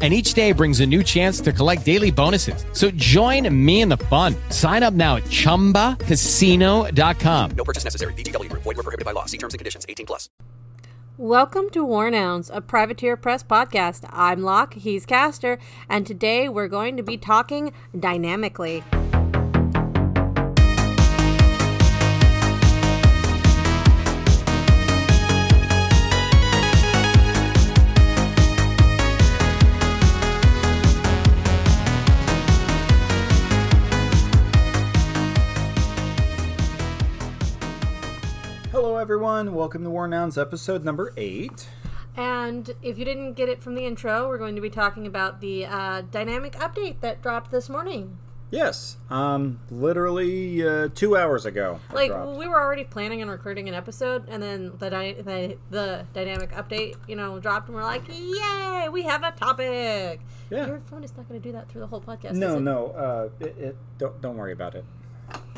And each day brings a new chance to collect daily bonuses. So join me in the fun. Sign up now at chumbacasino.com. No purchase necessary. VGW Group. Void were prohibited by law. See terms and conditions. 18 plus. Welcome to War Nouns, a Privateer Press podcast. I'm Locke, he's Caster, and today we're going to be talking dynamically. Everyone. Welcome to War Nouns episode number eight. And if you didn't get it from the intro, we're going to be talking about the uh, dynamic update that dropped this morning. Yes, um, literally uh, two hours ago. Like we were already planning on recording an episode, and then the, dy- the the dynamic update, you know, dropped, and we're like, "Yay, we have a topic!" Yeah. Your phone is not going to do that through the whole podcast. no, no, uh, it, it, don't don't worry about it.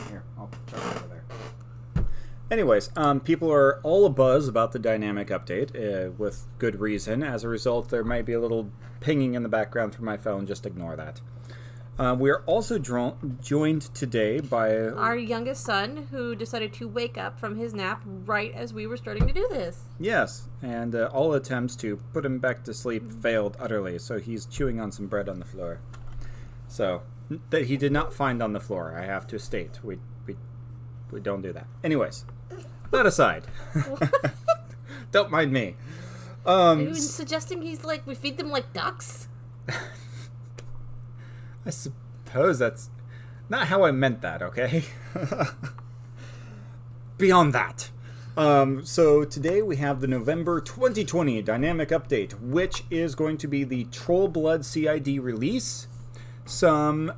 Here, I'll it over there. Anyways, um, people are all abuzz about the dynamic update uh, with good reason. As a result, there might be a little pinging in the background from my phone. Just ignore that. Uh, we are also dro- joined today by Our youngest son, who decided to wake up from his nap right as we were starting to do this. Yes, and uh, all attempts to put him back to sleep failed utterly, so he's chewing on some bread on the floor. So, that he did not find on the floor, I have to state. We, we, we don't do that. Anyways, that aside. don't mind me. Are Um, you suggesting he's like we feed them like ducks? I suppose that's not how I meant that, okay? Beyond that. Um, so today we have the November 2020 dynamic update, which is going to be the Troll Blood CID release, some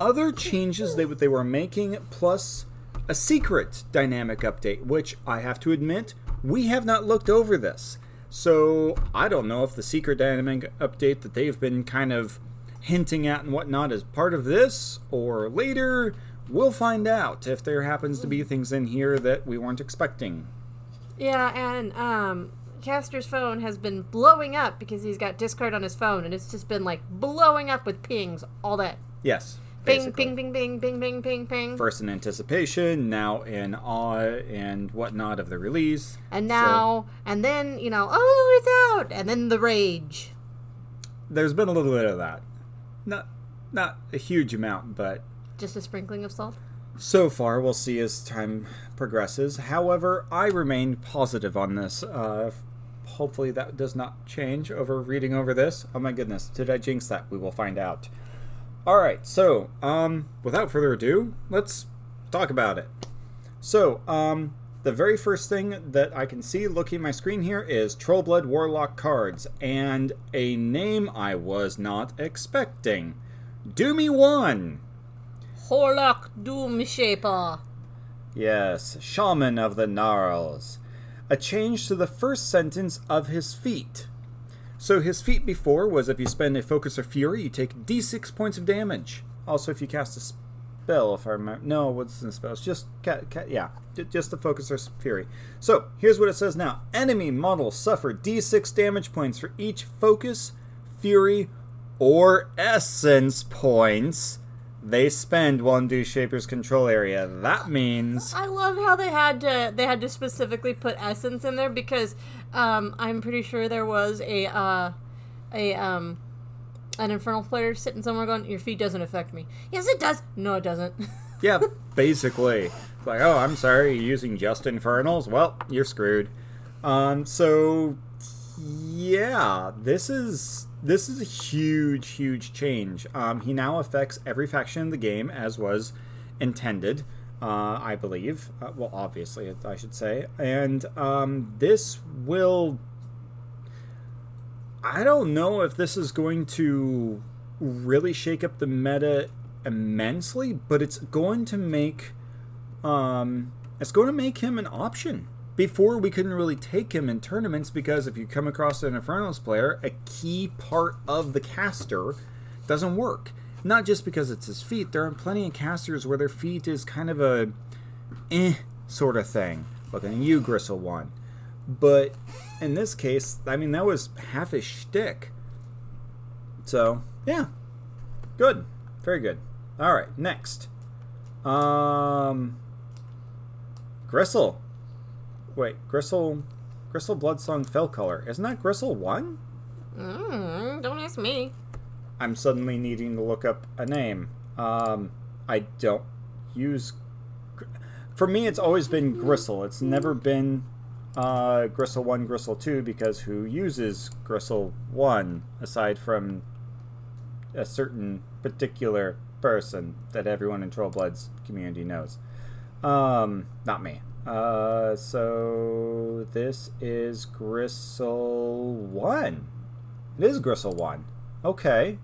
other changes that they were making, plus a secret dynamic update, which I have to admit, we have not looked over this. So I don't know if the secret dynamic update that they've been kind of hinting at and whatnot is part of this or later. We'll find out if there happens to be things in here that we weren't expecting. Yeah, and um, Caster's phone has been blowing up because he's got Discord on his phone, and it's just been like blowing up with pings all day. Yes. Bing, basically. ping, ping, ping, ping, ping, ping, ping. First in anticipation, now in awe and whatnot of the release. and So, now, and then, you know, oh, it's out! And then the rage. there's been a little bit of that. Not not a huge amount, but Just a sprinkling of salt. so far we'll see as time progresses. However, I remain positive on this. Uh, hopefully that does not change over reading over this. Oh my goodness, did I jinx that? We will find out. All right, so um, without further ado, let's talk about it. So, um, the very first thing that I can see looking at my screen here is Trollblood Warlock cards, and a name I was not expecting. Doomy One. Horlock Doom Shaper. Yes, Shaman of the Gnarls. A change to the first sentence of his feat. So his feat before was if you spend a focus or fury, you take d6 points of damage. Also, if you cast a spell, if I remember. No, what's the spell? It's just, ca- ca- yeah, just the focus or fury. So here's what it says now Enemy models suffer d6 damage points for each focus, fury, or essence points they spend one Doomshaper's control area. That means. I love how they had to they had to specifically put essence in there because um, I'm pretty sure there was a uh, a um, an infernal player sitting somewhere going, "Your feet doesn't affect me." Yes, it does. No, it doesn't. Yeah, basically. Like, oh, I'm sorry, you're using just infernals? Well, you're screwed. Um, so yeah, this is this is a huge, huge change. Um, he now affects every faction in the game as was intended, uh, I believe. Uh, well, obviously, I should say. And um, this will. I don't know if this is going to really shake up the meta immensely, but it's going to make um, it's going to make him an option before we couldn't really take him in tournaments because if you come across an Infernals player, a key part of the caster doesn't work. Not just because it's his feet. There are plenty of casters where their feet is kind of a eh sort of thing. Looking at you, Grissel One. But in this case, I mean that was half his shtick. So yeah, good, very good. All right, next. Um, Grissel. Wait, Grissel, Grissel Bloodsong Fell Caller. Isn't that Grissel One? Mm, don't ask me. I'm suddenly needing to look up a name. Um, I don't use. For me, it's always been Grissel. It's never been uh, Grissel 1, Grissel 2, because who uses Grissel 1 aside from a certain particular person that everyone in Trollblood's community knows? Um, not me. Uh, so this is Grissel 1. It is Grissel 1. Okay.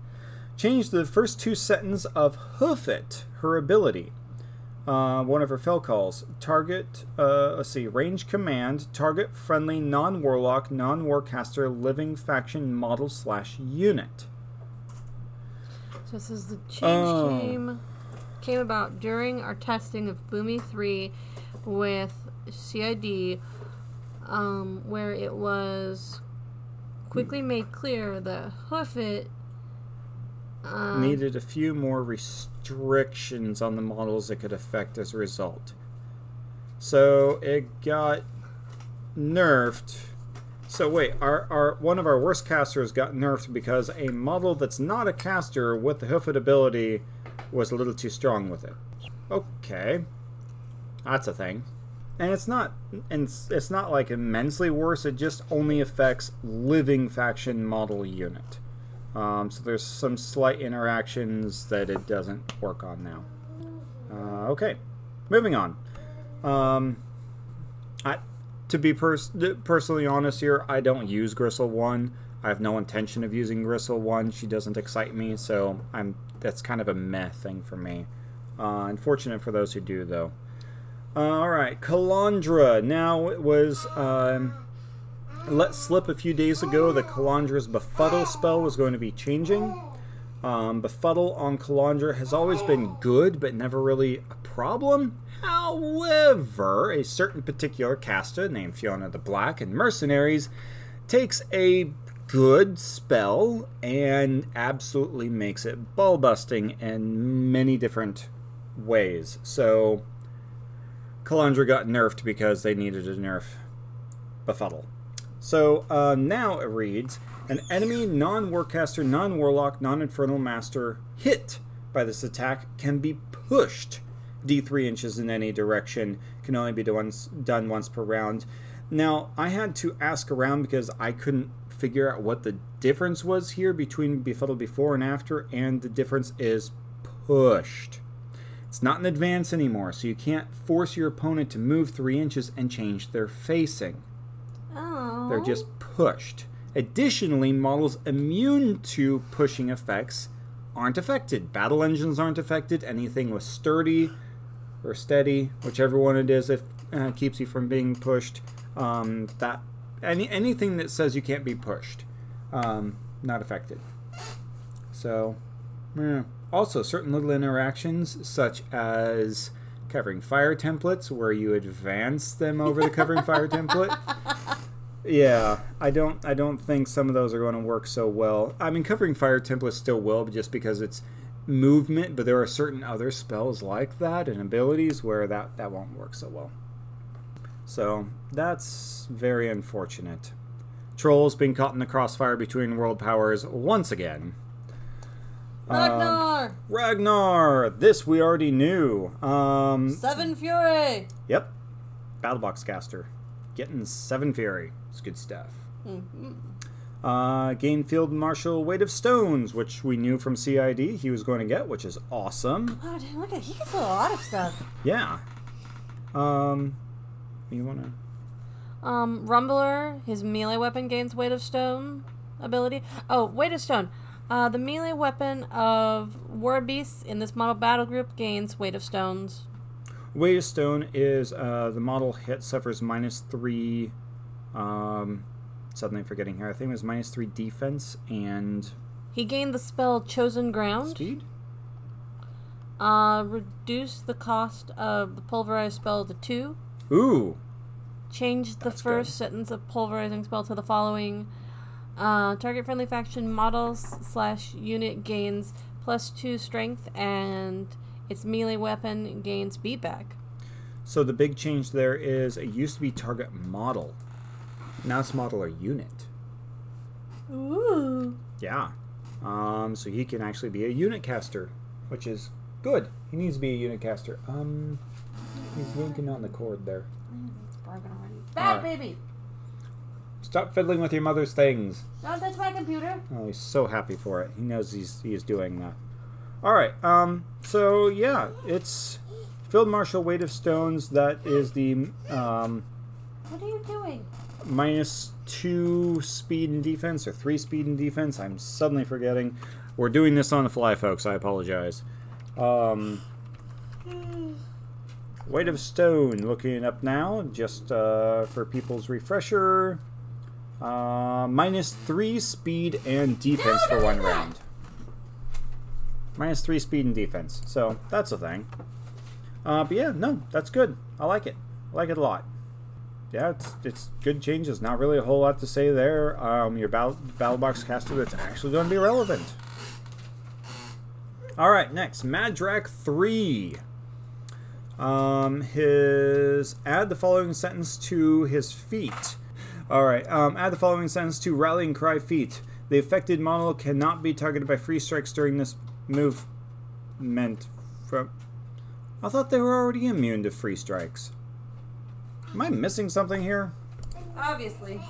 Change the first two sentences of Hoof It, her ability. Uh, one of her fell calls. Target, uh, let's see, range command, target friendly non warlock, non warcaster, living faction model slash unit. So this is the change Oh. came came about during our testing of Boomy three with CID, um, where it was quickly made clear that Hoofit um, Needed a few more restrictions on the models it could affect as a result. So it got nerfed. So wait, our, our one of our worst casters got nerfed because a model that's not a caster with the hoofed ability was a little too strong with it. Okay, that's a thing, and it's not and it's, not like immensely worse. It just only affects living faction model unit. Um, so there's some slight interactions that it doesn't work on now. Uh, okay, moving on. Um, I, to be pers- personally honest here, I don't use Grissel One. I have no intention of using Grissel One. She doesn't excite me, so I'm that's kind of a meh thing for me. Uh, unfortunate for those who do, though. Uh, all right, Calandra. Now it was um, let slip a few days ago that Calandra's Befuddle spell was going to be changing. Um, Befuddle on Calandra has always been good, but never really a problem. However, a certain particular caster named Fiona the Black and Mercenaries takes a good spell and absolutely makes it ball busting in many different ways. So, Calandra got nerfed because they needed to nerf Befuddle. So uh, now it reads an enemy non warcaster, non warlock, non infernal master hit by this attack can be pushed d3 inches in any direction, can only be done once per round. Now, I had to ask around because I couldn't figure out what the difference was here between Befuddle before and after, and the difference is pushed. It's not an advance anymore, so you can't force your opponent to move three inches and change their facing. Oh. They're just pushed. Additionally, models immune to pushing effects aren't affected. Battle engines aren't affected. Anything with sturdy or steady, whichever one it is, if uh, keeps you from being pushed. Um, that any anything that says you can't be pushed, um, not affected. So. Also certain little interactions such as covering fire templates, where you advance them over the covering fire template. Yeah, I don't. I don't think some of those are going to work so well. I mean, covering fire templates still will, just because it's movement. But there are certain other spells like that and abilities where that that won't work so well. So that's very unfortunate. Trolls being caught in the crossfire between world powers once again. Ragnor! Ragnor. This we already knew. Um, Seven Fury! Yep. Battlebox caster. Getting seven fury. It's good stuff. Uh, gain field marshal weight of stones, which we knew from CID he was going to get, which is awesome. Oh, dude, look at he gets a lot of stuff. Yeah. Um, you wanna? Um, Rumbler, his melee weapon gains weight of stone ability. Oh, weight of stone. Uh, the melee weapon of war beasts in this model battle group gains weight of stones. Weight of Stone is uh, the model hit suffers minus three. Um, suddenly forgetting here. I think it was minus three defense and He gained the spell Chosen Ground. speed. Uh, reduce the cost of the pulverized spell to two. Ooh, Change the That's first good. sentence of pulverizing spell to the following. Uh, target friendly faction models slash unit gains plus two strength and its melee weapon gains beatback. so the big change there is it used to be target model. Now it's model or unit. Ooh. Yeah. Um, so he can actually be a unit caster, which is good. He needs to be a unit caster. Um, he's yanking on the cord there. Bad Alright. baby! Stop fiddling with your mother's things. Don't touch my computer! Oh, he's so happy for it. He knows he's he is doing that. All right. Um. So yeah, it's Field Marshal Weight of Stones. That is the um What are you doing? minus two speed and defense or three speed and defense. I'm suddenly forgetting. We're doing this on the fly, folks. I apologize. Um, Weight of Stone. Looking it up now, just uh, for people's refresher. Uh, minus three speed and defense for one round. Minus three speed and defense. So that's a thing. Uh, but yeah, no, that's good. I like it. I like it a lot yeah, it's it's good changes. Not really a whole lot to say there. Um, your battle, battle box caster that's actually going to be relevant. All right, next Madrak three. Um, his add the following sentence to his feat. All right, um, add the following sentence to rallying cry feat. The affected model cannot be targeted by free strikes during this movement. From I thought they were already immune to free strikes. Am I missing something here? Obviously.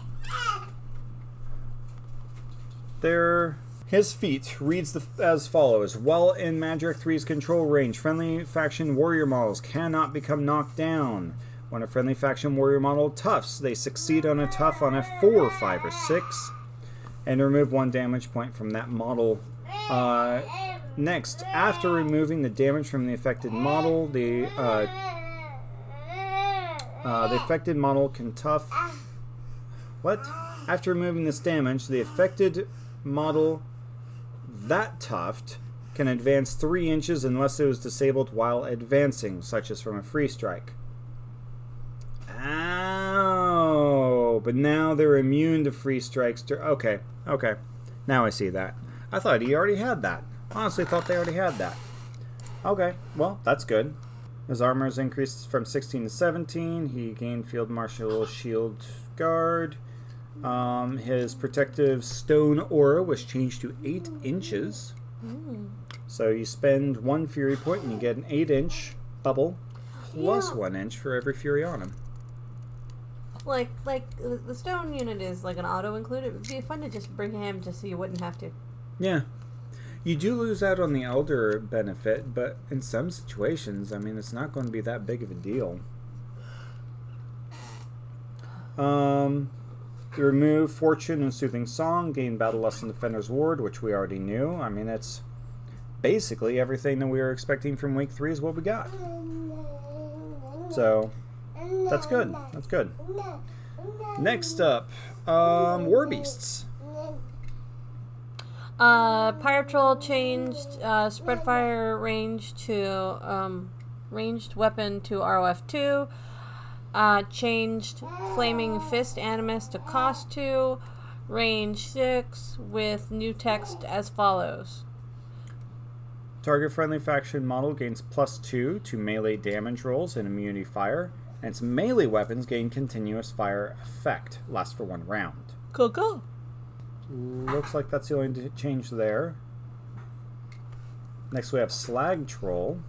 There. His feat reads the, as follows While in Madrak 3's control range, friendly faction warrior models cannot become knocked down. When a friendly faction warrior model toughs, they succeed on a tough on a 4, 5, or 6, and remove one damage point from that model. Uh, next, after removing the damage from the affected model, the uh, uh, the affected model can tough. What? After removing this damage, the affected model that tuft can advance three inches unless it was disabled while advancing, such as from a free strike. Oh, but now they're immune to free strikes. dur- okay, okay. Now I see that. I thought he already had that. Honestly, thought they already had that. Okay, well, that's good. His armor is increased from 16 to 17. He gained Field Marshal Shield Guard. Um, his protective stone aura was changed to 8 inches. So you spend one Fury point and you get an 8 inch bubble plus Yeah. 1 inch for every Fury on him. Like, like the stone unit is like an auto included. It would be fun to just bring him just so you wouldn't have to. Yeah. You do lose out on the Elder benefit, but in some situations, I mean, it's not going to be that big of a deal. Um, remove Fortune and Soothing Song, gain Battle Lesson Defender's Ward, which we already knew. I mean, it's basically everything that we were expecting from Week 3 is what we got. So, that's good. That's good. Next up, um, War Beasts. Uh, Pyre Troll changed uh, spread fire range to um, ranged weapon to ROF two. Uh, changed flaming fist animus to cost two. Range six with new text as follows. Target friendly faction model gains plus 2 to melee damage rolls and immunity fire, and its melee weapons gain continuous fire effect, lasts for one round. Coco. Looks like that's the only change there. Next we have Slag Troll,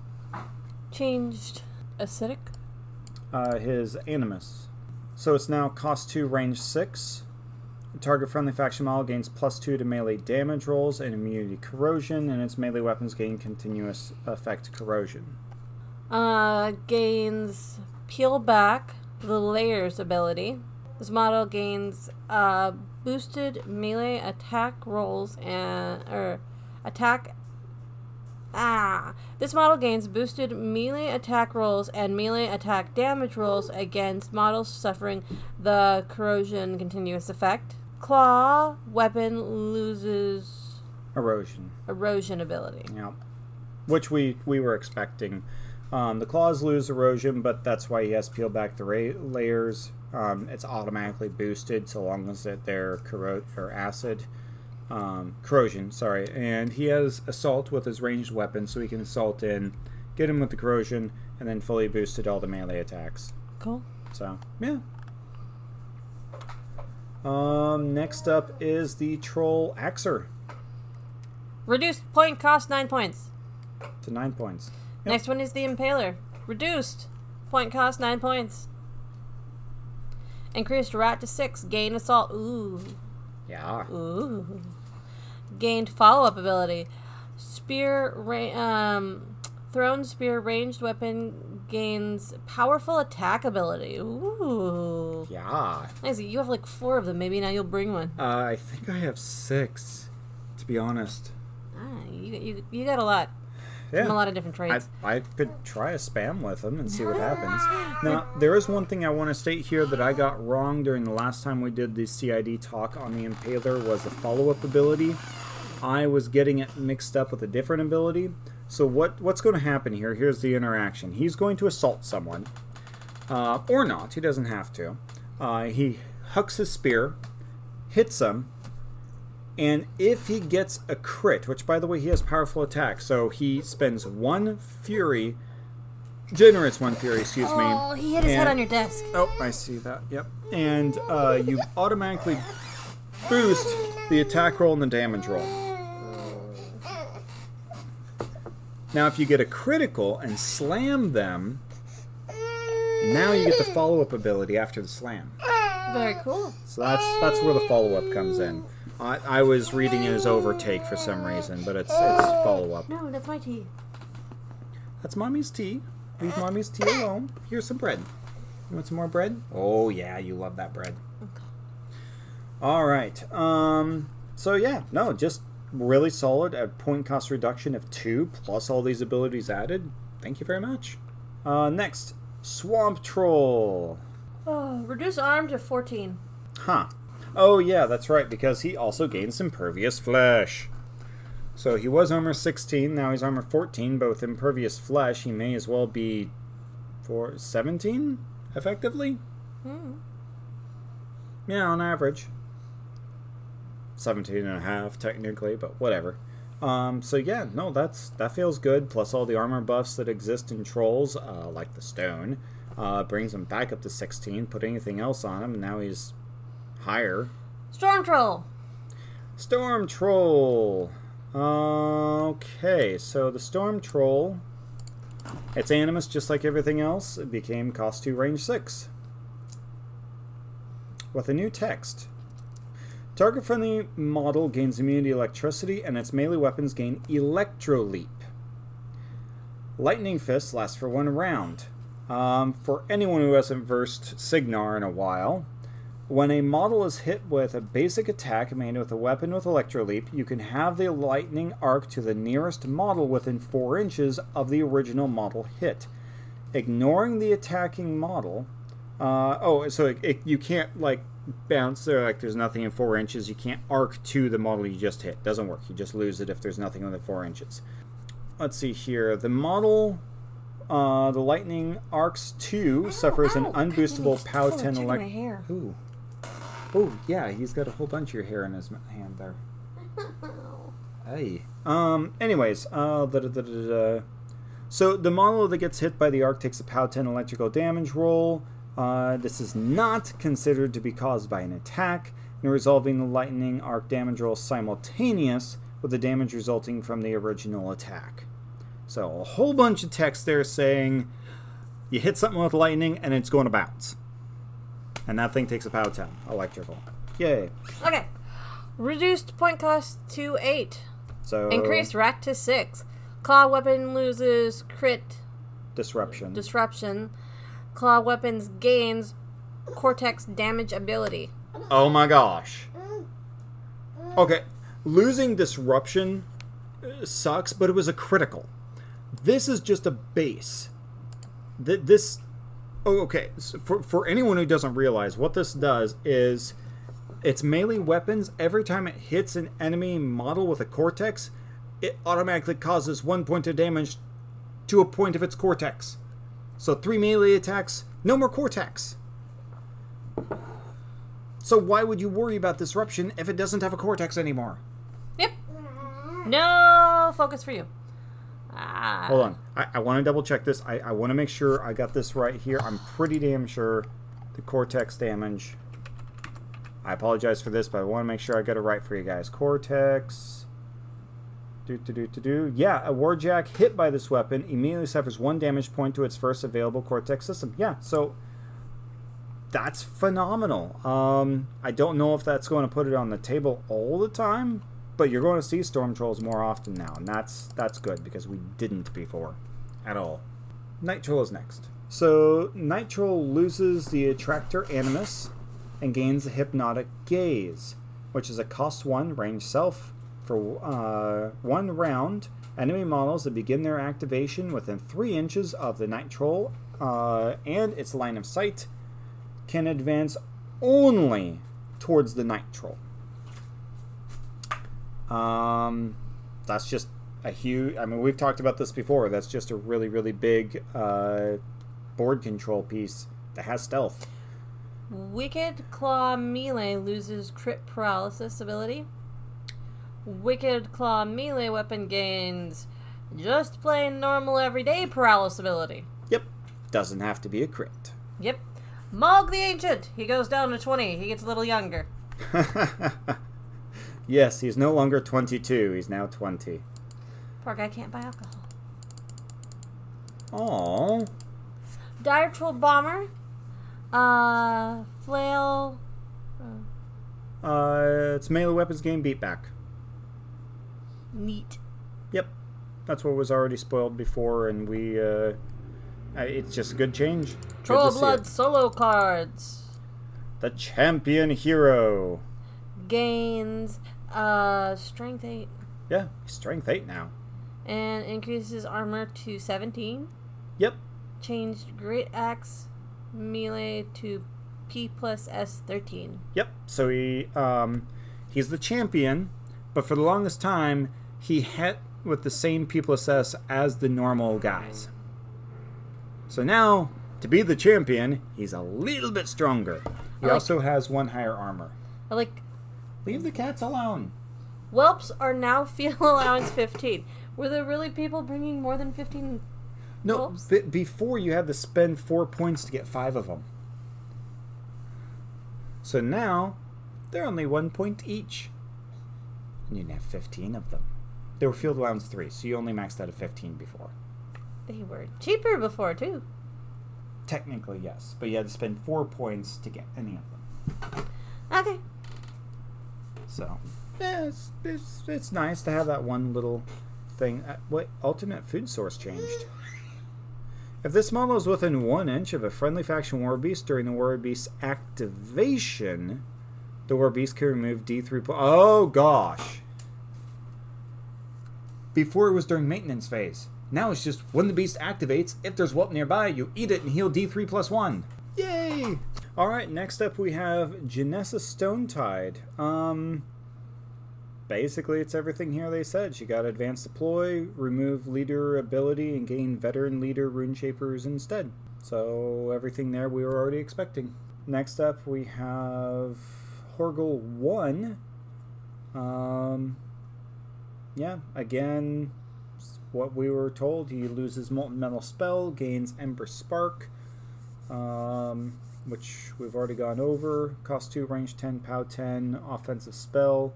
Changed acidic. uh, his Animus. So it's now cost 2, range 6. Target friendly faction model gains plus 2 to melee damage rolls and immunity corrosion, and its melee weapons gain continuous effect corrosion. Uh, gains peel back the layers ability. This model gains uh, boosted melee attack rolls and or attack Ah, this model gains boosted melee attack rolls and melee attack damage rolls against models suffering the corrosion continuous effect. Claw weapon loses Erosion. erosion ability. Yeah. Which we we were expecting. Um, the claws lose erosion, but that's why he has to peel back the ra- layers. Um, it's automatically boosted so long as that they're corro- or acid. Um, corrosion, sorry. And he has assault with his ranged weapon, so he can assault in, get him with the corrosion, and then fully boosted all the melee attacks. Cool. So, yeah. Um, next up is the Troll Axer Reduced point cost nine points. to nine points. Next one is the Impaler. Reduced point cost nine points. Increased rat to six. Gain assault. Ooh. Yeah. Ooh. Gained follow up ability. Spear, ra- um, thrown spear ranged weapon gains powerful attack ability. Ooh. Yeah. Nice. You have like four of them. Maybe now you'll bring one. Uh, I think I have six, to be honest. Ah, you, you, you got a lot. Yeah. From a lot of different I, traits. I could try a spam with them and see what happens. Now, there is one thing I want to state here that I got wrong during the last time we did the CID talk on the Impaler was the follow-up ability. I was getting it mixed up with a different ability. So what what's going to happen here? Here's the interaction. He's going to assault someone, uh, or not. He doesn't have to. Uh, he hucks his spear, hits him, and if he gets a crit, which by the way he has powerful attack, so he spends one fury, generates one fury, excuse me. Oh, he hit his head and- on your desk. Oh, I see that. Yep. And uh, you automatically boost the attack roll and the damage roll. Now, if you get a critical and slam them, now you get the follow-up ability after the slam. Very cool. So that's that's where the follow-up comes in. I, I was reading it as overtake for some reason, but it's it's follow-up. No, that's my tea. That's mommy's tea. Leave mommy's tea alone. Here's some bread. You want some more bread? Oh yeah, you love that bread. Okay. All right. Um. So yeah, no, just really solid at point cost reduction of two plus all these abilities added. Thank you very much. Uh, next, Swamp Troll. Oh, reduce arm to 14. Huh. Oh yeah, that's right, because he also gains impervious flesh. So he was armor 16, now he's armor 14, but with impervious flesh, he may as well be for 17, effectively. Yeah, on average. 17 and a half, technically, but whatever. Um, so yeah, no, that's that feels good. Plus all the armor buffs that exist in trolls, uh, like the stone, uh, brings him back up to 16. Put anything else on him, and now he's higher. Storm Troll. Storm Troll. Okay, so the Storm Troll, it's animus just like everything else. It became cost 2 range 6. With a new text. Target friendly model gains immunity to electricity, and its melee weapons gain Electro Leap. Lightning Fist lasts for one round. Um, for anyone who hasn't versed Cygnar in a while, when a model is hit with a basic attack made with a weapon with Electro Leap, you can have the lightning arc to the nearest model within 4 inches of the original model hit. Ignoring the attacking model. Uh, oh, so it, it, you can't, like, bounce there, like, there's nothing in 4 inches. You can't arc to the model you just hit. Doesn't work. You just lose it if there's nothing within 4 inches. Let's see here. The model. Uh, the lightning arcs 2 suffers an unboostable POW oh, 10 check my elect. hair. Ooh. Oh, yeah, he's got a whole bunch of your hair in his hand there. Hey. Um, anyways, uh, da, da, da, da, da. so the model that gets hit by the arc takes a POW 10 electrical damage roll. Uh, this is not considered to be caused by an attack, and resolving the lightning arc damage roll simultaneous with the damage resulting from the original attack. So a whole bunch of text there saying you hit something with lightning and it's going to bounce. And that thing takes a POW 10 electrical. Yay. Okay. Reduced point cost to 8. So Increased rack to 6. Claw weapon loses crit disruption. disruption. Claw weapons gains cortex damage ability. Oh my gosh. Okay, losing disruption uh, sucks, but it was a critical. This is just a base. Th- this. Oh, okay. So for, for anyone who doesn't realize, what this does is its melee weapons, every time it hits an enemy model with a cortex, it automatically causes one point of damage to a point of its cortex. So three melee attacks, no more cortex. So why would you worry about disruption if it doesn't have a cortex anymore? Yep. No focus for you. Ah. Hold on. I, I want to double check this. I, I want to make sure I got this right here. I'm pretty damn sure the cortex damage. I apologize for this, but I want to make sure I got it right for you guys. Cortex. Do, do, do, do, do. Yeah, a Warjack hit by this weapon immediately suffers one damage point to its first available cortex system. Yeah, so that's phenomenal. Um, I don't know if that's going to put it on the table all the time, but you're going to see storm trolls more often now, and that's that's good because we didn't before, at all. Night troll is next. So night troll loses the attractor animus and gains the hypnotic gaze, which is a cost one range self for uh, one round. Enemy models that begin their activation within three inches of the night troll uh, and its line of sight can advance only towards the night troll. Um, that's just a huge. I mean, we've talked about this before. That's just a really, really big uh, board control piece that has stealth. Wicked Claw Melee loses crit paralysis ability. Wicked Claw Melee weapon gains just plain normal everyday paralysis ability. Yep, doesn't have to be a crit. Yep. Mulg the Ancient. He goes down to 20. He gets a little younger. yes, he's no longer 22. He's now 20. Poor guy can't buy alcohol. Aww. Dire Troll Bomber. Uh, Flail. Uh, it's melee weapons game beatback. Neat. Yep, that's what was already spoiled before, and we. Uh, uh, it's just a good change. Troll see Blood solo cards. The champion hero. Gains uh, Strength 8 Yeah, strength eight now. and increases armor to 17. Yep. Changed Great Axe melee to P plus S 13. Yep. So he um, he's the champion, but for the longest time he hit with the same P plus S as the normal guys. So now to be the champion, he's a little bit stronger. He like- also has one higher armor. I like Leave the cats alone. whelps are now field allowance 15. Were there really people bringing more than 15? No, b- before you had to spend four points to get five of them. So now they're only one point each, and you have fifteen of them. They were field allowance three, so you only maxed out at fifteen before. They were cheaper before too. Technically, yes, but you had to spend four points to get any of them. Okay. So, yeah, it's, it's, it's nice to have that one little thing. Uh, what ultimate food source changed? If this model is within one inch of a friendly faction war beast during the war beast activation, the war beast can remove D3. Po- oh gosh! Before it was during maintenance phase. Now it's just when the beast activates, if there's whelp nearby, you eat it and heal D3 plus 1. Yay! Alright, next up we have Janissa Stonetide. Um, basically, it's everything here they said. She got advanced deploy, remove leader ability, and gain veteran leader rune shapers instead. So, everything there we were already expecting. Next up we have Horgle 1. Um, yeah, again, what we were told. He loses Molten Metal Spell, gains Ember Spark, um, which we've already gone over. Cost 2, range 10, POW 10, offensive spell.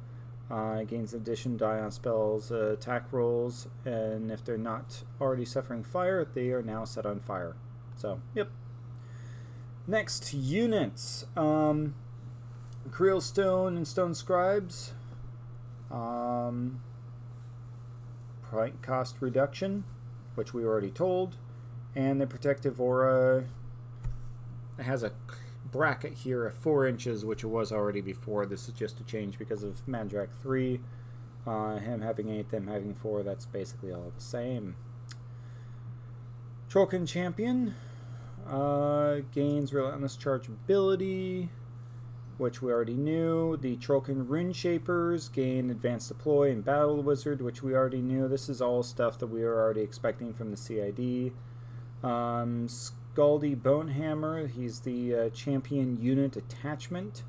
Uh, gains addition die on spells, uh, attack rolls, and if they're not already suffering fire, they are now set on fire. So, yep. Next, units. Um, Krielstone and Stone Scribes. Um, cost reduction, which we already told, and the protective aura it has a bracket here of four inches, which it was already before. This is just a change because of Madrak three. Uh, him having eight, them having four, that's basically all the same. Trollkin Champion uh, gains Relentless Charge ability, which we already knew. The Trollkin Rune Shapers gain Advanced Deploy and Battle Wizard, which we already knew. This is all stuff that we were already expecting from the CID. Um, Skaldi Bonehammer, he's the uh, Champion Unit Attachment.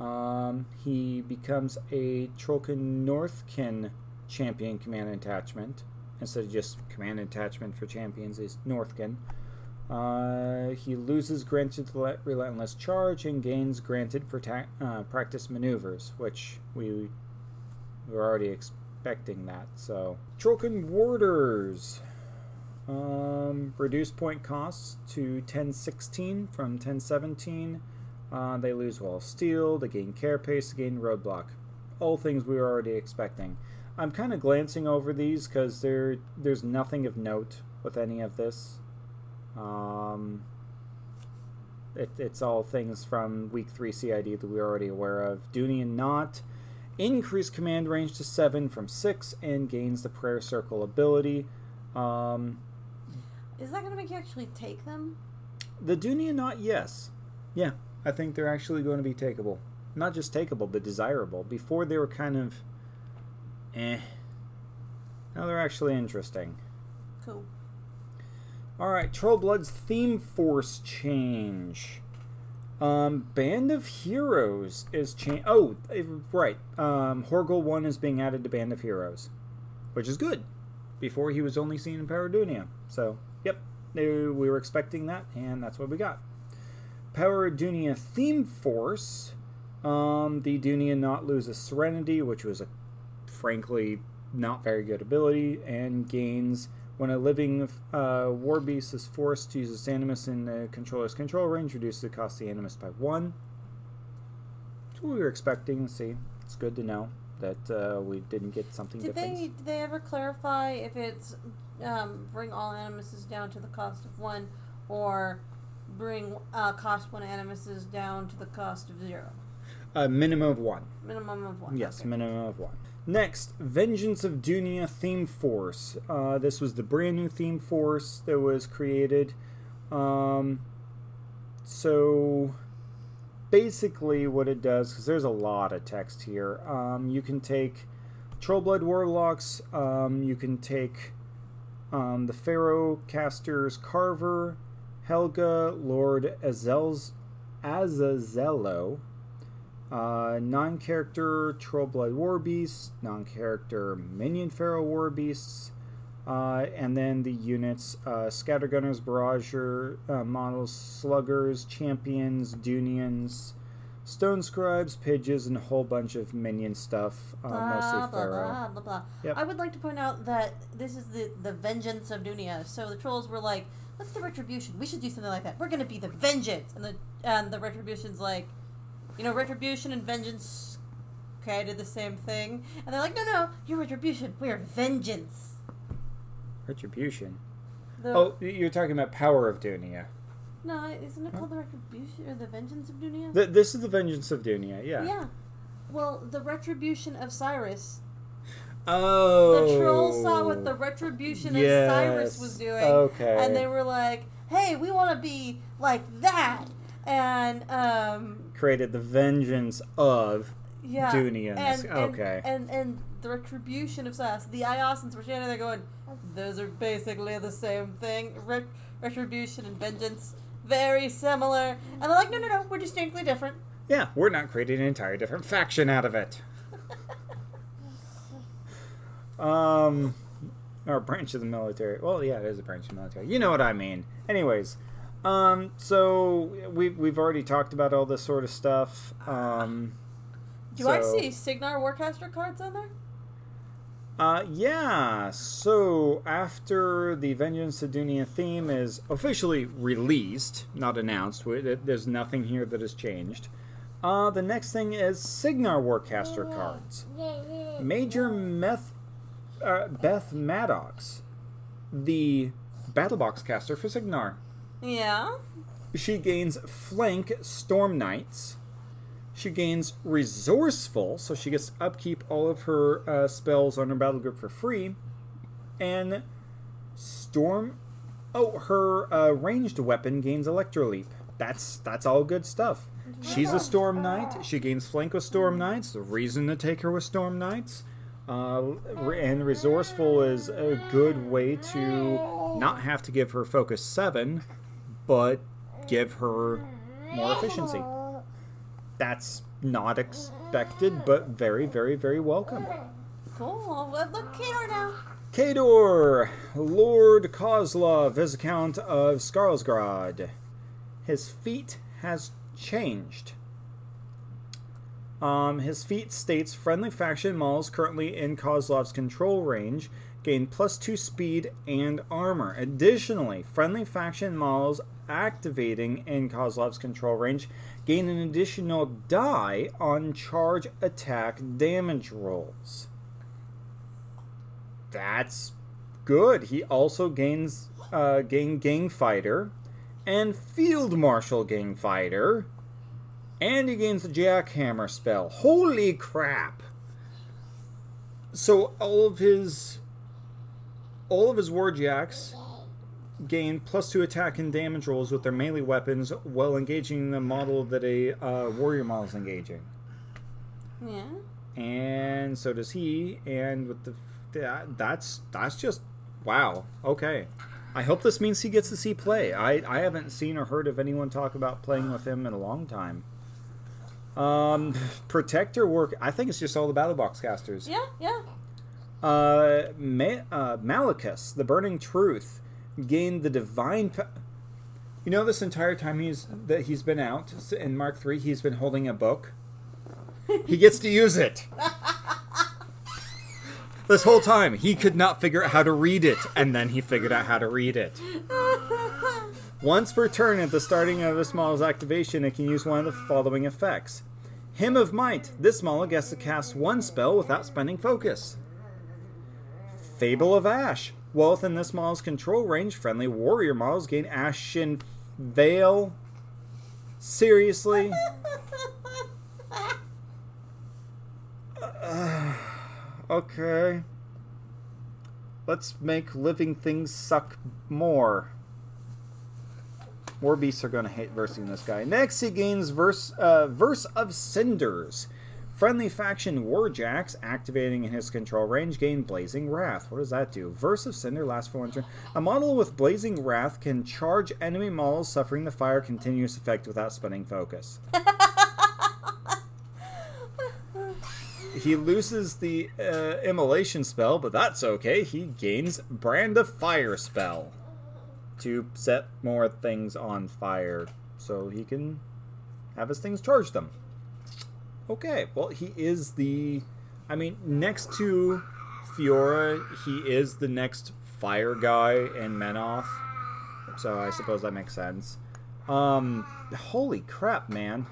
Um, he becomes a Trollkin Northkin champion command attachment instead of just command attachment for champions is Northkin. Uh, he loses granted relentless charge and gains granted prota- uh, practice maneuvers, which we were already expecting that. So Trollkin Warders. Um, reduce point costs to 1016 from 1017. Uh, they lose Wall of Steel, they gain Carapace, they gain Roadblock. All things we were already expecting. I'm kind of glancing over these because there there's nothing of note with any of this. Um, it, it's all things from Week 3 CID that we're already aware of. Dhunian Knot increase command range to 7 from 6 and gains the Prayer Circle ability. Um, Is that going to make you actually take them? the Dhunian Knot, yes. Yeah, I think they're actually going to be takeable. Not just takeable, but desirable. Before they were kind of eh. Now they're actually interesting. Cool. All right, Trollblood's theme force change. Um, Band of Heroes is change. Oh, eh, right. Um, Horgle One is being added to Band of Heroes, which is good. Before he was only seen in Power of Dhunia, so yep, we were expecting that, and that's what we got. Power of Dhunia theme force. Um, the Dhunian Knot loses Serenity, which was a frankly not very good ability, and gains when a living uh, war beast is forced to use its animus in the controller's control range, reduces the cost of the animus by one. That's what we were expecting see. It's good to know that uh, we didn't get something Did different. they did they ever clarify if it's um, bring all animuses down to the cost of one, or bring uh, cost one animuses down to the cost of zero? A minimum of one. Minimum of one. Yes, Okay. minimum of one. Next, Vengeance of Dhunia theme force. Uh, this was the brand new theme force that was created. Um, so, basically, what it does, because there's a lot of text here, um, you can take Trollblood Warlocks, um, you can take um, the Farrow Casters Carver, Helga, Lord Azel's, Azazello, uh, non-character Trollblood War Beasts, non-character Minion Farrow War Beasts, uh, and then the units uh, Scattergunners, Barrager uh, models, Sluggers, Champions, Dunians, Stone Scribes, Pidges, and a whole bunch of minion stuff, uh, Blah, mostly blah, Farrow. blah, blah, blah. Yep. I would like to point out that this is the, the vengeance of Dhunia. So the trolls were like, "What's the retribution? We should do something like that. We're gonna be the vengeance." And the and the retribution's like, you know, retribution and vengeance kind did the same thing. And they're like, "No, no, you're retribution. We're vengeance." Retribution. The, Oh, you're talking about Power of Dhunia. No, isn't it called the retribution or the vengeance of Dhunia? Th- this is the Vengeance of Dhunia, yeah. yeah. Well, the retribution of Scyrah. Oh. The trolls saw what the retribution of Scyrah was doing. Okay. And they were like, hey, we want to be like that. And, um, created the vengeance of yeah. Dhunia. And, and, okay. And, and the retribution of Scyrah. The Iosans were standing there going, those are basically the same thing. Ret- retribution and vengeance. Very similar. And they're like, no, no, no, we're distinctly different. yeah, we're not creating an entire different faction out of it. um, or a branch of the military. Well, yeah, it is a branch of the military. You know what I mean. Anyways, um, so we've we've already talked about all this sort of stuff. Um, Do I see Cygnar Warcaster cards on there? Uh, yeah. So after the Vengeance of Dhunia theme is officially released, not announced, there's nothing here that has changed. Uh, the next thing is Cygnar Warcaster cards. Major Meth, uh, Beth Maddox, the Battlebox caster for Cygnar. Yeah. She gains Flank Storm Knights. She gains resourceful, so she gets to upkeep all of her uh, spells on her battle group for free. And storm. Oh, her uh, ranged weapon gains electro leap. That's that's all good stuff. She's a storm knight. She gains flank with storm knights. The reason to take her with storm knights. Uh, and resourceful is a good way to not have to give her focus seven, but give her more efficiency. That's not expected, but very, very, very welcome. Cool. Well, look, Khador now. Khador, Lord Kozlov, Viscount of Scarsgrad. His feat has changed. Um, his feat states friendly faction models currently in Kozlov's control range gain plus two speed and armor. Additionally, friendly faction models activating in Kozlov's control range gain an additional die on charge attack damage rolls. That's good. He also gains uh, gain gang fighter and field marshal gang fighter, and he gains the jackhammer spell. Holy crap! So all of his all of his warjacks gain plus two attack and damage rolls with their melee weapons while engaging the model that a uh, warrior model is engaging. Yeah. And so does he. And with the that, that's that's just wow. Okay. I hope this means he gets to see play. I, I haven't seen or heard of anyone talk about playing with him in a long time. Um, Protectorate. I think it's just all the battle box casters. Yeah, yeah. Uh, Ma- uh, Malekus, the Burning Truth, gained the divine. You know, this entire time he's that he's been out in Mark Three, he's been holding a book. He gets to use it. this whole time, he could not figure out how to read it, and then he figured out how to read it. Once per turn at the starting of this model's activation, it can use one of the following effects. Hymn of Might. This model gets to cast one spell without spending focus. Fable of Ash. Well, within this model's control range, friendly warrior models gain Ashen Veil. Seriously? Uh, okay. Let's make living things suck more. More beasts are going to hate versing this guy. Next, he gains verse, uh, verse of Cinders. Friendly faction Warjacks, activating in his control range, gain Blazing Wrath. What does that do? Verse of Cinder lasts for one turn. A model with Blazing Wrath can charge enemy models suffering the fire continuous effect without spending focus. he loses the uh, immolation spell, but that's okay. He gains Brand of Fire spell to set more things on fire so he can have his things charge them. Okay, well, he is the. I mean, next to Feora, he is the next fire guy in Menoth. So I suppose that makes sense. Um, holy crap, man.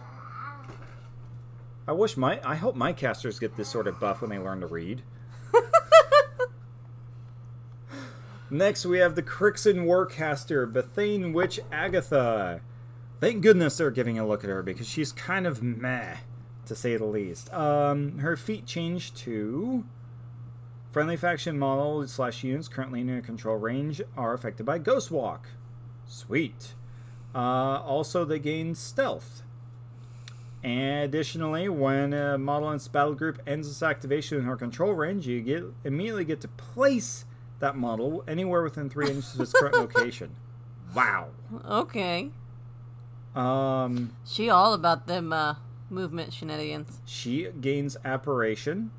I wish my. I hope my casters get this sort of buff when they learn to read. Next, we have the Cryxian Warcaster, Bane Witch Agathia. Thank goodness they're giving a look at her because she's kind of meh, to say the least. Um, her feat changed to friendly faction model slash units currently in your control range are affected by Ghost Walk. Sweet. Uh, also, they gain stealth. And additionally, when a model in its battle group ends its activation in her control range, you get immediately get to place that model anywhere within three inches of its current location. Wow. Okay. Um, She all about them uh, movement shenanigans. she gains apparition.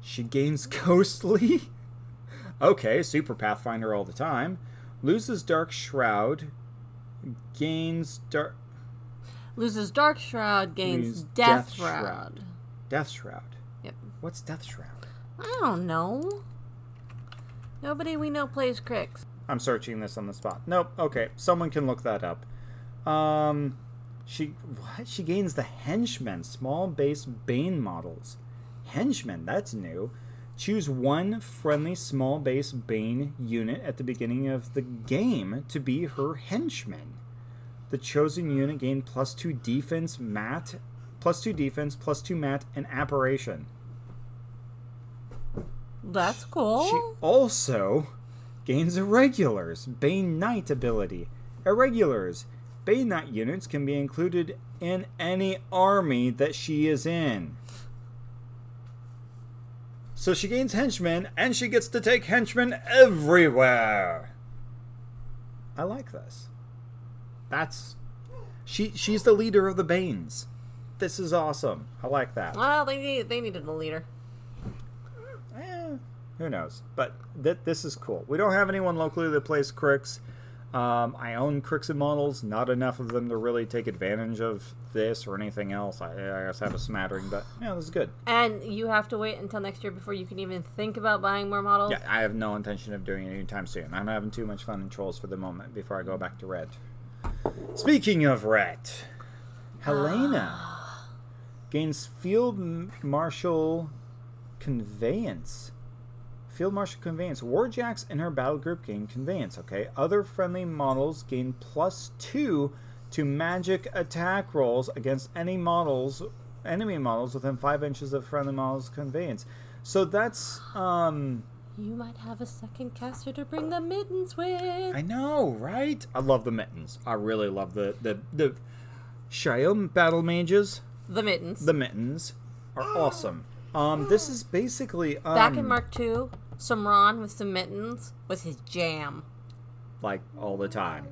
She gains ghostly. okay, super pathfinder all the time. Loses dark shroud. Gains dark Loses Dark Shroud, gains Death, Death Shroud. Shroud. death shroud. Yep. What's death shroud? I don't know. Nobody we know plays Cryx. I'm searching this on the spot. Nope. Okay, someone can look that up. Um, she what? She gains the henchmen, small base Bane models. Henchmen, that's new. Choose one friendly small base Bane unit at the beginning of the game to be her henchman. The chosen unit gain plus two defense, mat, plus two defense, plus two mat, and apparition. That's cool. She also gains irregulars, Bane Knight ability. Irregulars. Bane Knight units can be included in any army that she is in. So she gains henchmen, and she gets to take henchmen everywhere. I like this. That's she. She's the leader of the Banes. This is awesome. I like that. well, they need they needed a leader. Eh, who knows? But th- this is cool. We don't have anyone locally that plays Cryx. Um, I own Cryxian models, not enough of them to really take advantage of this or anything else. I, I guess I have a smattering, but yeah, this is good. And you have to wait until next year before you can even think about buying more models. Yeah, I have no intention of doing it anytime soon. I'm having too much fun in Trolls for the moment before I go back to Red. Speaking of Red, Helena gains Field Marshal Conveyance. Field Marshal Conveyance. Warjacks and her battle group gain Conveyance, okay? Other friendly models gain plus two to magic attack rolls against any models, enemy models within five inches of friendly models' Conveyance. So that's, um. You might have a second caster to bring the mittens with. I know, right? I love the mittens. I really love the the the Shield battle mages. the mittens. The mittens are awesome. Um, this is basically um, Back in Mark II, some Ron with some mittens was his jam. like all the time.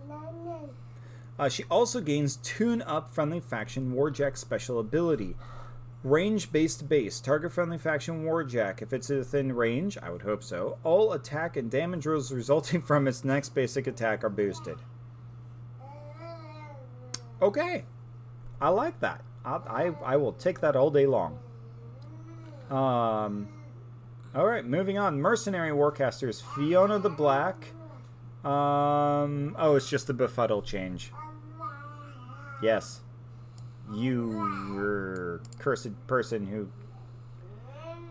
Uh, she also gains Tune Up Friendly Faction Warjack special ability. Range based base. Target friendly faction Warjack. If it's within range, I would hope so, all attack and damage rolls resulting from its next basic attack are boosted. Okay. I like that. I, I, I will take that all day long. Um, all right, moving on. Mercenary Warcasters. Fiona the Black. Um, oh, it's just the befuddle change. Yes. You were cursed person who.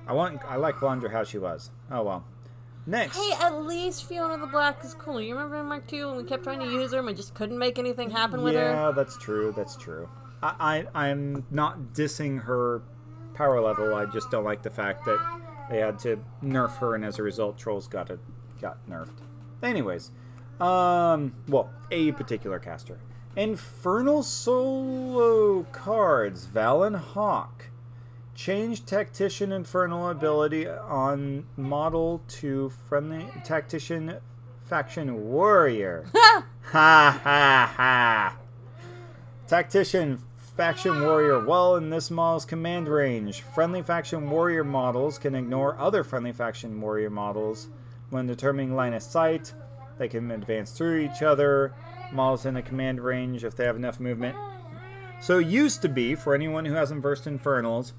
I want. I like Vondra how she was. Oh well. Next. Hey, at least Fiona the Black is cool. You remember in Mark Two when we kept trying to use her and we just couldn't make anything happen with her? yeah, that's true. That's true. I, I I'm not dissing her power level. I just don't like the fact that they had to nerf her, and as a result, trolls got it got nerfed. Anyways, um, well, a particular caster, Infernal Solo cards, Valen Hawk. Change Tactician Infernal ability on model to friendly Tactician Faction Warrior. ha ha ha! Tactician Faction Warrior. While in this model's command range, friendly Faction Warrior models can ignore other friendly Faction Warrior models when determining line of sight. They can advance through each other. Models in the command range if they have enough movement. So it used to be, for anyone who hasn't versed Infernals,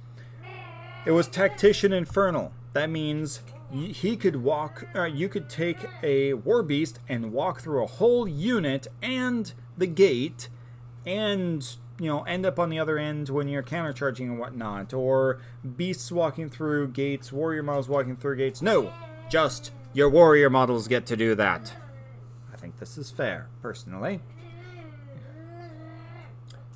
it was Tactician Infernal. That means he could walk, uh, you could take a War Beast and walk through a whole unit and the gate and you know end up on the other end when you're countercharging and whatnot or beasts walking through gates warrior models walking through gates. No just your warrior models get to do that. I think this is fair personally.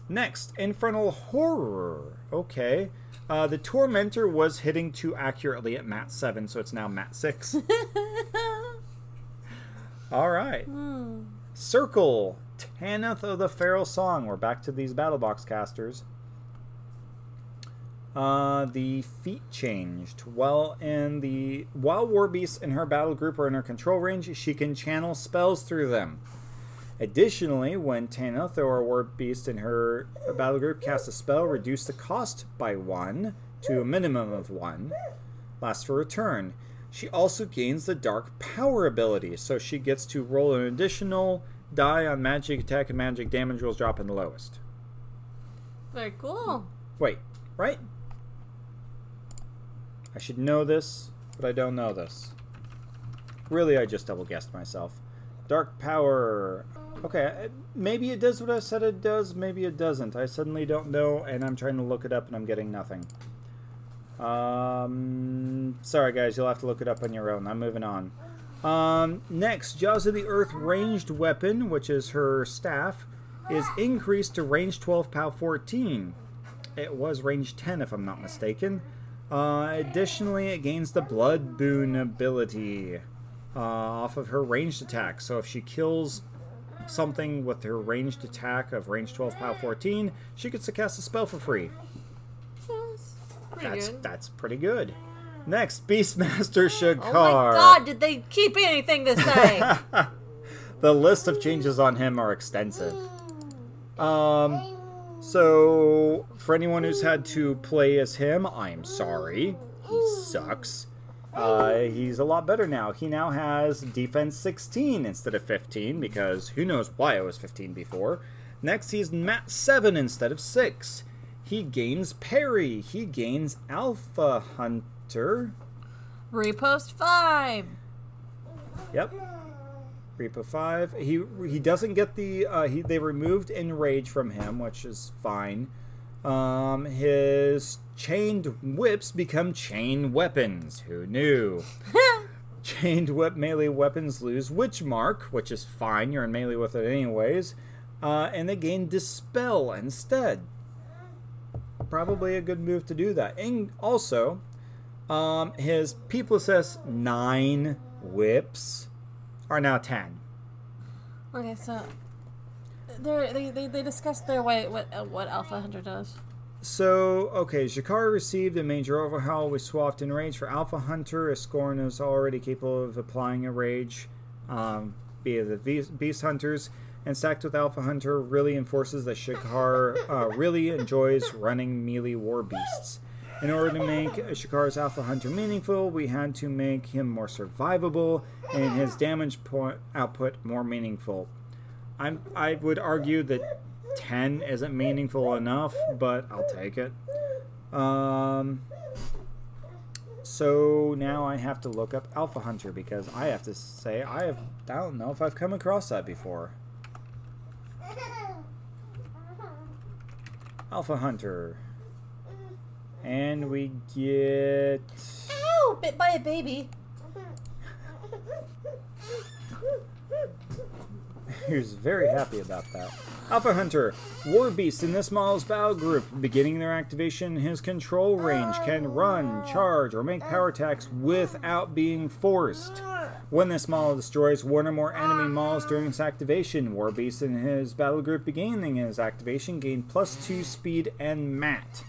Next infernal horror. Okay uh, the tormentor was hitting too accurately at mat 7 so it's now mat 6 all right. Circle, Tanith of the Feral Song. We're back to these battle box casters. Uh, the feat changed. While in the while war beasts in her battle group are in her control range, she can channel spells through them. Additionally, when Tanith or a war beast in her battle group cast a spell, reduce the cost by one to a minimum of one. Lasts for a turn. She also gains the Dark Power ability, so she gets to roll an additional die on magic attack and magic damage rolls dropping the lowest. Very cool. Wait, right? I should know this, but I don't know this. Really, I just double guessed myself. Dark Power. Okay, maybe it does what I said it does, maybe it doesn't. I suddenly don't know, and I'm trying to look it up and I'm getting nothing. Um, sorry guys, you'll have to look it up on your own. I'm moving on. Um, next, Jaws of the Earth ranged weapon, which is her staff, is increased to range 12, POW 14. it was range 10 if I'm not mistaken. Uh, additionally, it gains the Blood Boon ability uh, off of her ranged attack. So if she kills something with her ranged attack of range 12, power 14, she gets to cast a spell for free. Pretty That's good. that's pretty good. Next, Beastmaster Xekaar. Oh my god, did they keep anything to say? the list of changes on him are extensive. Um, so for anyone who's had to play as him, I'm sorry. He sucks. Uh, he's a lot better now. He now has defense 16 instead of 15 because who knows why it was 15 before. Next, he's mat 7 instead of 6. He gains parry. He gains Alpha Hunter. Repost 5. Yep. Repo five. He he doesn't get the uh, he they removed enrage from him, which is fine. Um, his chained whips become chain weapons. Who knew? chained whip melee weapons lose witch mark, which is fine. You're in melee with it anyways. Uh, and they gain dispel instead. Probably a good move to do that. And also, um, his P plus S nine whips are now ten. Okay, so they're, they they they discussed their way what uh, what Alpha Hunter does. So, okay, Xekaar received a major overhaul. We swapped in rage for Alpha Hunter. Skorne is already capable of applying a rage um, via the Beast Beast Hunters. And stacked with Alpha Hunter really enforces that Xekaar uh, really enjoys running melee war beasts. In order to make Xekaar's Alpha Hunter meaningful, we had to make him more survivable and his damage point output more meaningful. I'm, I would argue that 10 isn't meaningful enough, but I'll take it. Um, so now I have to look up Alpha Hunter because I have to say I have I don't know if I've come across that before. Alpha Hunter. And we get Ow! Bit by a baby. He was very happy about that. Alpha Hunter, War Beast in this model's battle group. Beginning their activation, his control range can oh. run, charge, or make power attacks without being forced. When this model destroys one or more enemy models during its activation, War Beast and his battle group beginning his activation gain plus 2 speed and mat.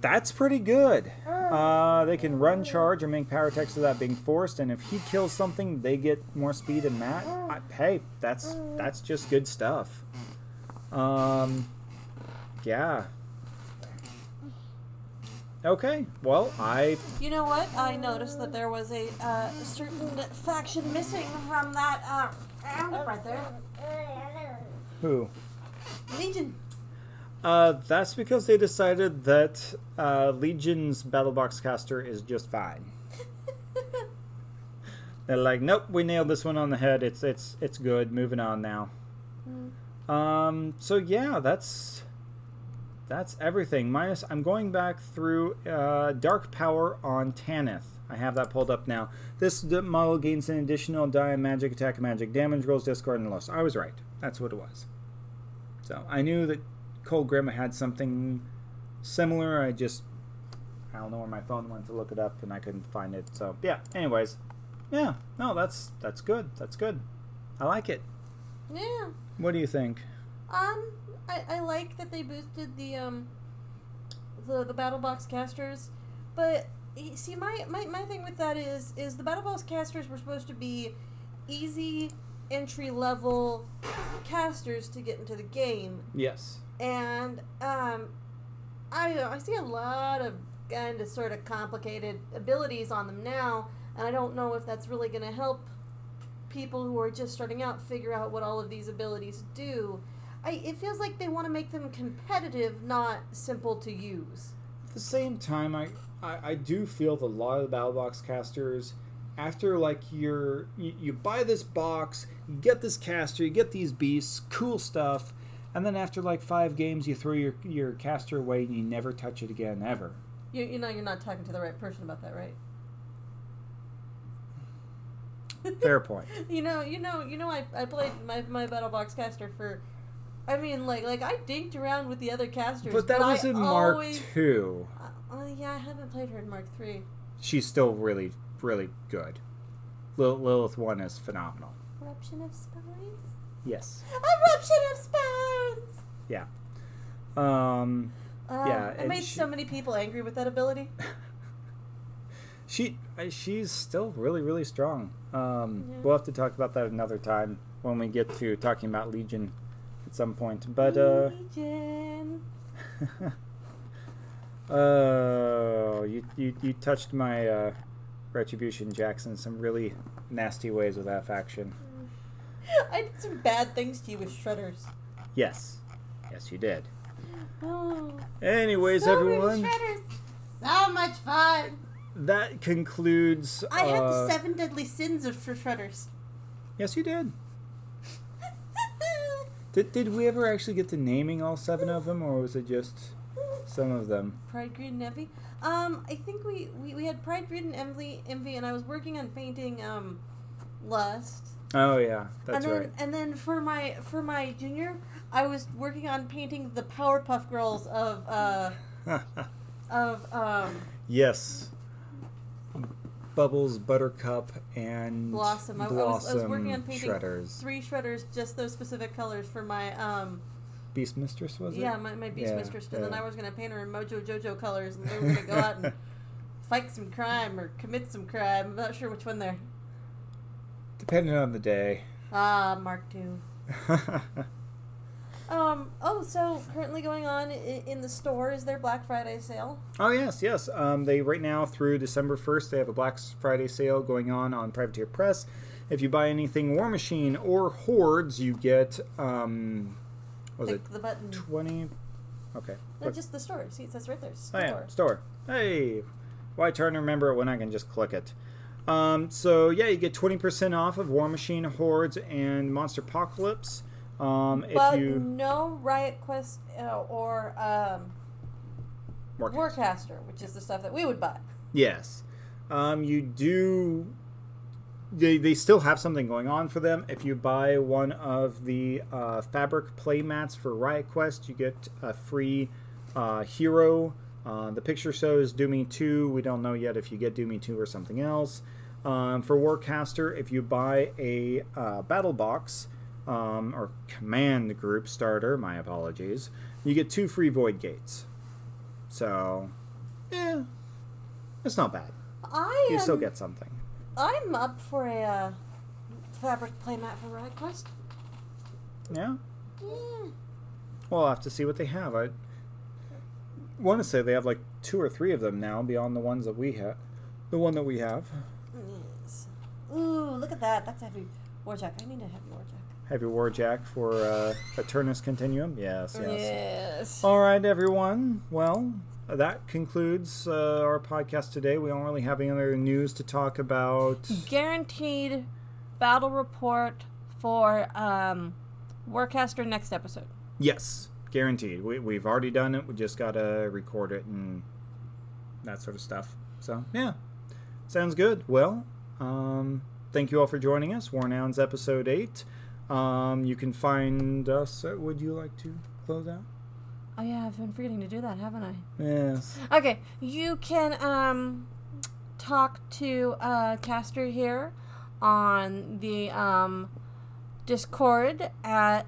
That's pretty good. Uh, they can run, charge, or make power attacks without being forced, and if he kills something, they get more speed and mat. I, hey, that's that's just good stuff. Um, yeah. Okay. Well, I You know what? I noticed that there was a uh, certain faction missing from that uh, right there. who. Legion. Uh, that's because they decided that uh, Legion's Battlebox caster is just fine. They're like, nope, we nailed this one on the head. It's it's it's good. Moving on now. Um. So yeah, that's that's everything. Minus, I'm going back through uh, Dark Power on Tanith. I have that pulled up now. This model gains an additional die magic attack, magic damage, rolls discard, and loss. I was right. That's what it was. So I knew that Cold Grim had something similar. I just I don't know where my phone went to look it up and I couldn't find it. So yeah. Anyways, yeah. No, that's that's good. That's good. I like it. Yeah. What do you think? Um, I, I like that they boosted the um the the battle box casters, but see my, my my thing with that is is the battle box casters were supposed to be easy entry level casters to get into the game, Yes. And um, I I see a lot of kind of sort of complicated abilities on them now, and I don't know if that's really going to help people who are just starting out figure out what all of these abilities do. I, it feels like they want to make them competitive, not simple to use. At the same time, I, I, I do feel that a lot of the battle box casters, after like you're you, you buy this box, you get this caster, you get these beasts, cool stuff, and then after like five games, you throw your your caster away and you never touch it again ever. You, you know, you're not talking to the right person about that, right? Fair point. You know, you know, you know. I, I played my my battle box caster for I mean, like, like I dinked around with the other casters, But that was I in Mark always, Two. Uh, uh, yeah, I haven't played her in Mark Three. She's still really, really good. Lil- Lylyth One is phenomenal. Eruption of spines. Yes. Eruption of spines. Yeah. Um. Uh, Yeah, I made she- so many people angry with that ability. She she's still really really strong. Um, Yeah. We'll have to talk about that another time when we get to talking about Legion at some point. But uh, Legion. oh, you, you you touched my uh, retribution, Jackson, some really nasty ways with that faction. I did some bad things to you with shredders. Yes, yes, you did. Oh, Anyways, so everyone, many shredders. So much fun. that concludes. I had uh, the seven deadly sins of for shredders. Yes, you did. Did did we ever actually get to naming all seven of them, or was it just some of them? Pride, Greed, and Envy. Um, I think we, we, we had Pride, Greed, and Envy, Envy, and I was working on painting um, Lust. Oh yeah, that's and then right. and then for my for my junior, I was working on painting the Powerpuff Girls of uh of um yes. Bubbles, Buttercup, and Blossom. I, I was, I was working on Blossom painting shredders. three shredders, just those specific colors for my um Beast Mistress was it? yeah my, my Beast Yeah, Mistress, and then. I was gonna paint her in Mojo Jojo colors, and they were gonna go out and fight some crime or commit some crime. I'm not sure which one they're. Depending on the day. Ah, Mark Two. Um. Oh, so currently going on in, the store is their Black Friday sale. oh yes, yes. Um, they right now through December first, they have a Black Friday sale going on on Privateer Press. If you buy anything War Machine or Hordes, you get um, what was Click it the button. twenty? Okay. No, just the store. See, it says right there. Oh Store. yeah, store. Hey, why try to remember it when I can just click it? Um, so yeah, you get twenty percent off of War Machine, Hordes, and Monster Apocalypse. Um, if But you no Riot Quest uh, or um, Warcast. Warcaster, which is the stuff that we would buy. Yes. Um, you do. They, they still have something going on for them. If you buy one of the uh, fabric play mats for Riot Quest, you get a free uh, hero. Uh, the picture shows Doomy 2. We don't know yet if you get Doomy 2 or something else. Um, for Warcaster, if you buy a uh, battle box um, or command group starter, my apologies, you get two free Void Gates. So, yeah, it's not bad. I You am, still get something. I'm up for a uh, fabric playmat for Riot Quest. Yeah. Yeah. Well, I'll have to see what they have. I want to say they have like two or three of them now, beyond the ones that we have. The one that we have. Ooh, look at that. That's a heavy Warjack. I need a heavy Warjack. Heavy Warjack for uh, Aeternus Continuum. Yes, yes. Yes. All right, everyone. Well, that concludes uh, our podcast today. We don't really have any other news to talk about. Guaranteed battle report for um, Warcaster next episode. Yes, guaranteed. We, we've already done it. We just got to record it and that sort of stuff. So, yeah. Sounds good. Well, um, thank you all for joining us. War Nouns episode 8. Um, you can find us. Uh, would you like to close out? Oh yeah, I've been forgetting to do that, haven't I? Yes. Okay, you can um talk to uh Caster here on the um Discord at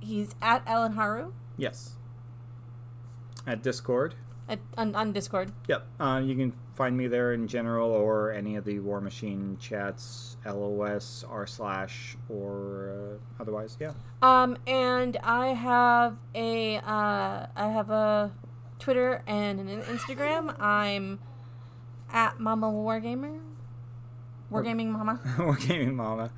he's at Ellen Haru Yes. At Discord. At, on, on Discord. Yep. Uh, you can find me there in general or any of the War Machine chats, LOS, r slash, or uh, otherwise. Yeah. Um and I have a uh I have a Twitter and an Instagram. I'm at Mama Wargamer. Wargaming Mama. Wargaming Mama.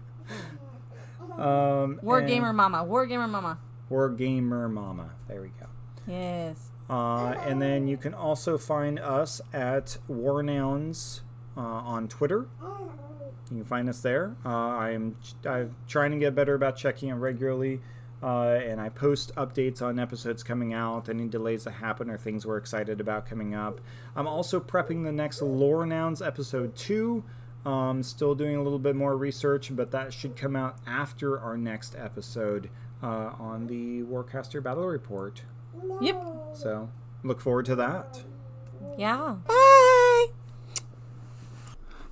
Um, Wargamer Mama. Wargamer Mama. Wargamer Mama. There we go. Yes. Uh, and then you can also find us at War Nouns uh, on Twitter. You can find us there. Uh, I'm I'm trying to get better about checking it regularly, uh, and I post updates on episodes coming out, any delays that happen, or things we're excited about coming up. I'm also prepping the next Lore Nouns episode two. Um, still doing a little bit more research, but that should come out after our next episode uh, on the Warcaster Battle Report. Yep. So look forward to that. Yeah. Bye.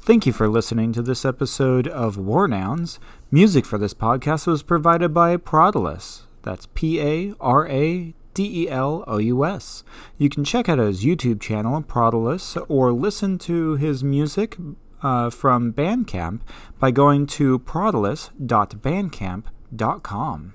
Thank you for listening to this episode of War Nouns. Music for this podcast was provided by Paradelous. That's P A R A D E L O U S. You can check out his YouTube channel, Paradelous, or listen to his music uh, from Bandcamp by going to paradelous.bandcamp.com.